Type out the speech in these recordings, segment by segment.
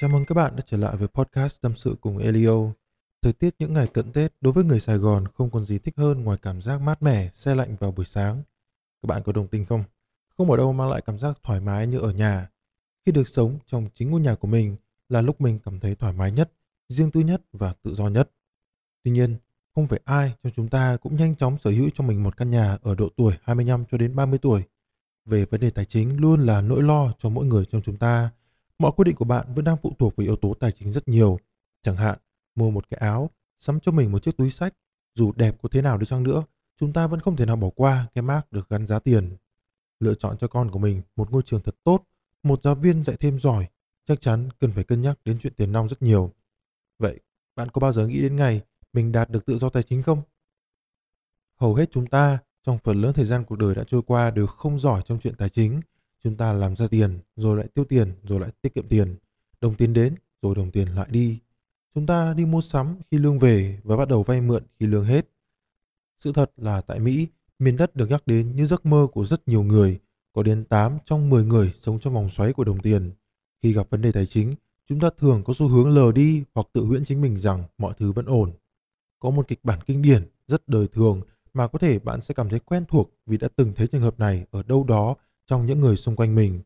Chào mừng các bạn đã trở lại với podcast Tâm sự cùng Elio. Thời tiết những ngày cận Tết đối với người Sài Gòn không còn gì thích hơn ngoài cảm giác mát mẻ, xe lạnh vào buổi sáng. Các bạn có đồng tình không? Không ở đâu mang lại cảm giác thoải mái như ở nhà. Khi được sống trong chính ngôi nhà của mình là lúc mình cảm thấy thoải mái nhất, riêng tư nhất và tự do nhất. Tuy nhiên, không phải ai trong chúng ta cũng nhanh chóng sở hữu cho mình một căn nhà ở độ tuổi 25 cho đến 30 tuổi. Về vấn đề tài chính luôn là nỗi lo cho mỗi người trong chúng ta Mọi quyết định của bạn vẫn đang phụ thuộc vào yếu tố tài chính rất nhiều. Chẳng hạn, mua một cái áo, sắm cho mình một chiếc túi sách, dù đẹp có thế nào đi chăng nữa, chúng ta vẫn không thể nào bỏ qua cái mác được gắn giá tiền. Lựa chọn cho con của mình một ngôi trường thật tốt, một giáo viên dạy thêm giỏi, chắc chắn cần phải cân nhắc đến chuyện tiền nong rất nhiều. Vậy, bạn có bao giờ nghĩ đến ngày mình đạt được tự do tài chính không? Hầu hết chúng ta trong phần lớn thời gian cuộc đời đã trôi qua đều không giỏi trong chuyện tài chính Chúng ta làm ra tiền, rồi lại tiêu tiền, rồi lại tiết kiệm tiền. Đồng tiền đến, rồi đồng tiền lại đi. Chúng ta đi mua sắm khi lương về và bắt đầu vay mượn khi lương hết. Sự thật là tại Mỹ, miền đất được nhắc đến như giấc mơ của rất nhiều người. Có đến 8 trong 10 người sống trong vòng xoáy của đồng tiền. Khi gặp vấn đề tài chính, chúng ta thường có xu hướng lờ đi hoặc tự huyễn chính mình rằng mọi thứ vẫn ổn. Có một kịch bản kinh điển, rất đời thường mà có thể bạn sẽ cảm thấy quen thuộc vì đã từng thấy trường hợp này ở đâu đó trong những người xung quanh mình.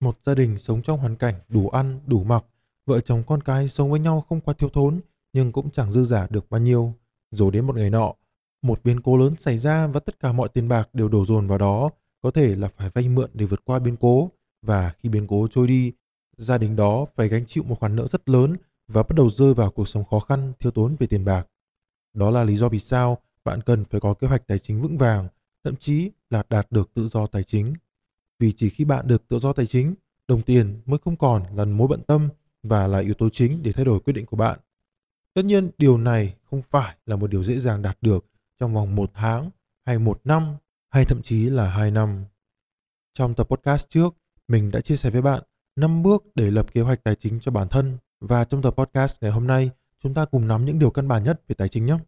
Một gia đình sống trong hoàn cảnh đủ ăn, đủ mặc, vợ chồng con cái sống với nhau không quá thiếu thốn, nhưng cũng chẳng dư giả được bao nhiêu. Rồi đến một ngày nọ, một biến cố lớn xảy ra và tất cả mọi tiền bạc đều đổ dồn vào đó, có thể là phải vay mượn để vượt qua biến cố. Và khi biến cố trôi đi, gia đình đó phải gánh chịu một khoản nợ rất lớn và bắt đầu rơi vào cuộc sống khó khăn, thiếu tốn về tiền bạc. Đó là lý do vì sao bạn cần phải có kế hoạch tài chính vững vàng, thậm chí là đạt được tự do tài chính vì chỉ khi bạn được tự do tài chính, đồng tiền mới không còn là mối bận tâm và là yếu tố chính để thay đổi quyết định của bạn. Tất nhiên, điều này không phải là một điều dễ dàng đạt được trong vòng một tháng hay một năm hay thậm chí là hai năm. Trong tập podcast trước, mình đã chia sẻ với bạn 5 bước để lập kế hoạch tài chính cho bản thân và trong tập podcast ngày hôm nay, chúng ta cùng nắm những điều căn bản nhất về tài chính nhé.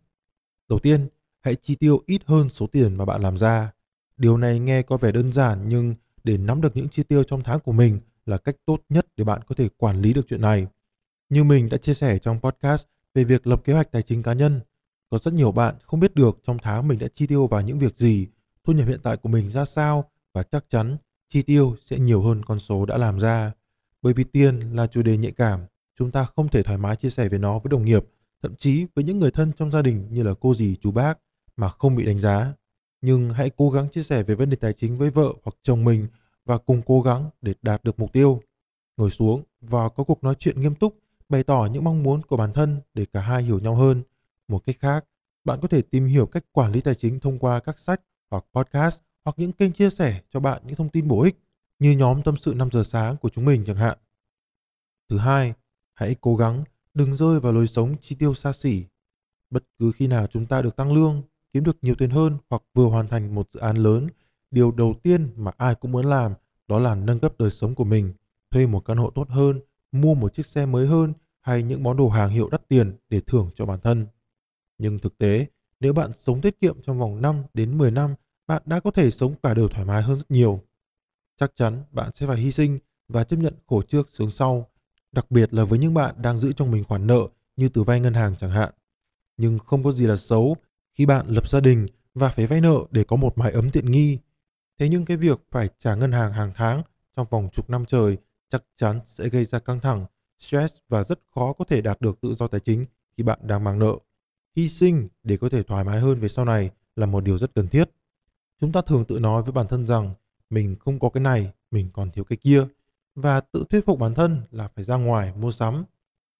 Đầu tiên, hãy chi tiêu ít hơn số tiền mà bạn làm ra. Điều này nghe có vẻ đơn giản nhưng để nắm được những chi tiêu trong tháng của mình là cách tốt nhất để bạn có thể quản lý được chuyện này. Như mình đã chia sẻ trong podcast về việc lập kế hoạch tài chính cá nhân, có rất nhiều bạn không biết được trong tháng mình đã chi tiêu vào những việc gì, thu nhập hiện tại của mình ra sao và chắc chắn chi tiêu sẽ nhiều hơn con số đã làm ra. Bởi vì tiền là chủ đề nhạy cảm, chúng ta không thể thoải mái chia sẻ về nó với đồng nghiệp, thậm chí với những người thân trong gia đình như là cô dì, chú bác mà không bị đánh giá nhưng hãy cố gắng chia sẻ về vấn đề tài chính với vợ hoặc chồng mình và cùng cố gắng để đạt được mục tiêu. Ngồi xuống và có cuộc nói chuyện nghiêm túc, bày tỏ những mong muốn của bản thân để cả hai hiểu nhau hơn. Một cách khác, bạn có thể tìm hiểu cách quản lý tài chính thông qua các sách hoặc podcast hoặc những kênh chia sẻ cho bạn những thông tin bổ ích như nhóm tâm sự 5 giờ sáng của chúng mình chẳng hạn. Thứ hai, hãy cố gắng đừng rơi vào lối sống chi tiêu xa xỉ. Bất cứ khi nào chúng ta được tăng lương kiếm được nhiều tiền hơn hoặc vừa hoàn thành một dự án lớn, điều đầu tiên mà ai cũng muốn làm đó là nâng cấp đời sống của mình, thuê một căn hộ tốt hơn, mua một chiếc xe mới hơn hay những món đồ hàng hiệu đắt tiền để thưởng cho bản thân. Nhưng thực tế, nếu bạn sống tiết kiệm trong vòng 5 đến 10 năm, bạn đã có thể sống cả đời thoải mái hơn rất nhiều. Chắc chắn bạn sẽ phải hy sinh và chấp nhận khổ trước sướng sau, đặc biệt là với những bạn đang giữ trong mình khoản nợ như từ vay ngân hàng chẳng hạn. Nhưng không có gì là xấu khi bạn lập gia đình và phải vay nợ để có một mái ấm tiện nghi. Thế nhưng cái việc phải trả ngân hàng hàng tháng trong vòng chục năm trời chắc chắn sẽ gây ra căng thẳng, stress và rất khó có thể đạt được tự do tài chính khi bạn đang mang nợ. Hy sinh để có thể thoải mái hơn về sau này là một điều rất cần thiết. Chúng ta thường tự nói với bản thân rằng mình không có cái này, mình còn thiếu cái kia và tự thuyết phục bản thân là phải ra ngoài mua sắm.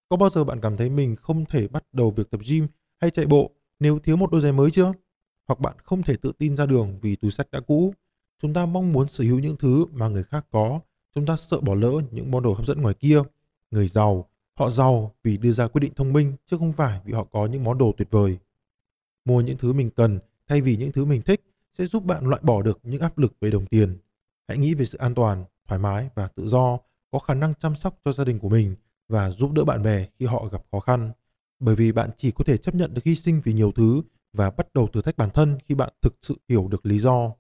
Có bao giờ bạn cảm thấy mình không thể bắt đầu việc tập gym hay chạy bộ nếu thiếu một đôi giày mới chưa? Hoặc bạn không thể tự tin ra đường vì túi sách đã cũ. Chúng ta mong muốn sở hữu những thứ mà người khác có. Chúng ta sợ bỏ lỡ những món đồ hấp dẫn ngoài kia. Người giàu, họ giàu vì đưa ra quyết định thông minh chứ không phải vì họ có những món đồ tuyệt vời. Mua những thứ mình cần thay vì những thứ mình thích sẽ giúp bạn loại bỏ được những áp lực về đồng tiền. Hãy nghĩ về sự an toàn, thoải mái và tự do, có khả năng chăm sóc cho gia đình của mình và giúp đỡ bạn bè khi họ gặp khó khăn bởi vì bạn chỉ có thể chấp nhận được hy sinh vì nhiều thứ và bắt đầu thử thách bản thân khi bạn thực sự hiểu được lý do.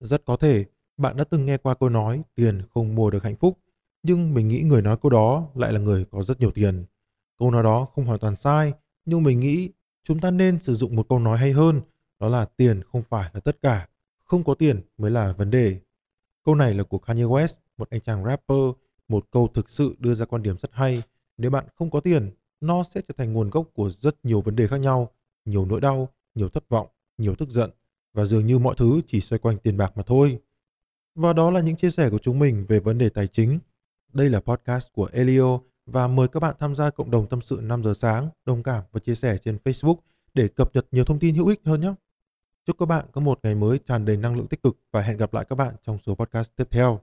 Rất có thể bạn đã từng nghe qua câu nói tiền không mua được hạnh phúc, Nhưng mình nghĩ người nói câu đó lại là người có rất nhiều tiền. Câu nói đó không hoàn toàn sai, nhưng mình nghĩ chúng ta nên sử dụng một câu nói hay hơn, đó là tiền không phải là tất cả, không có tiền mới là vấn đề. Câu này là của Kanye West, một anh chàng rapper, một câu thực sự đưa ra quan điểm rất hay. Nếu bạn không có tiền, nó sẽ trở thành nguồn gốc của rất nhiều vấn đề khác nhau, nhiều nỗi đau, nhiều thất vọng, nhiều tức giận và dường như mọi thứ chỉ xoay quanh tiền bạc mà thôi. Và đó là những chia sẻ của chúng mình về vấn đề tài chính. Đây là podcast của Elio và mời các bạn tham gia cộng đồng tâm sự 5 giờ sáng, đồng cảm và chia sẻ trên Facebook để cập nhật nhiều thông tin hữu ích hơn nhé. Chúc các bạn có một ngày mới tràn đầy năng lượng tích cực và hẹn gặp lại các bạn trong số podcast tiếp theo.